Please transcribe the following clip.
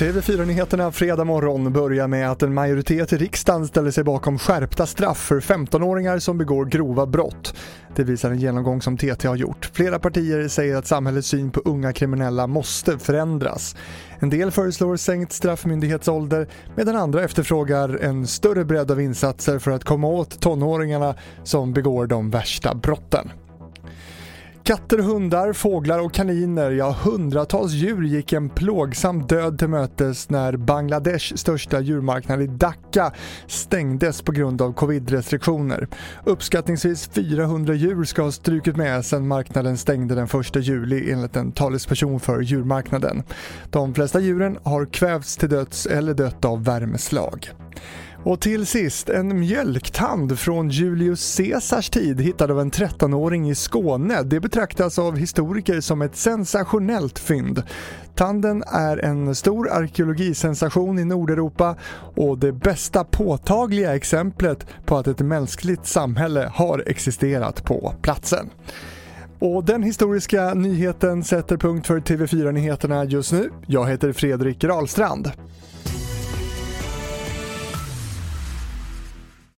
TV4-nyheterna fredag morgon börjar med att en majoritet i riksdagen ställer sig bakom skärpta straff för 15-åringar som begår grova brott. Det visar en genomgång som TT har gjort. Flera partier säger att samhällets syn på unga kriminella måste förändras. En del föreslår sänkt straffmyndighetsålder medan andra efterfrågar en större bredd av insatser för att komma åt tonåringarna som begår de värsta brotten. Katter, hundar, fåglar och kaniner, ja hundratals djur gick en plågsam död till mötes när Bangladesh största djurmarknad i Dhaka stängdes på grund av covid-restriktioner. Uppskattningsvis 400 djur ska ha strukit med sedan marknaden stängde den 1 juli enligt en talesperson för djurmarknaden. De flesta djuren har kvävts till döds eller dött av värmeslag. Och till sist, en mjölktand från Julius Caesars tid hittad av en 13-åring i Skåne. Det betraktas av historiker som ett sensationellt fynd. Tanden är en stor arkeologisensation i Nordeuropa och det bästa påtagliga exemplet på att ett mänskligt samhälle har existerat på platsen. Och den historiska nyheten sätter punkt för TV4-nyheterna just nu. Jag heter Fredrik Rahlstrand.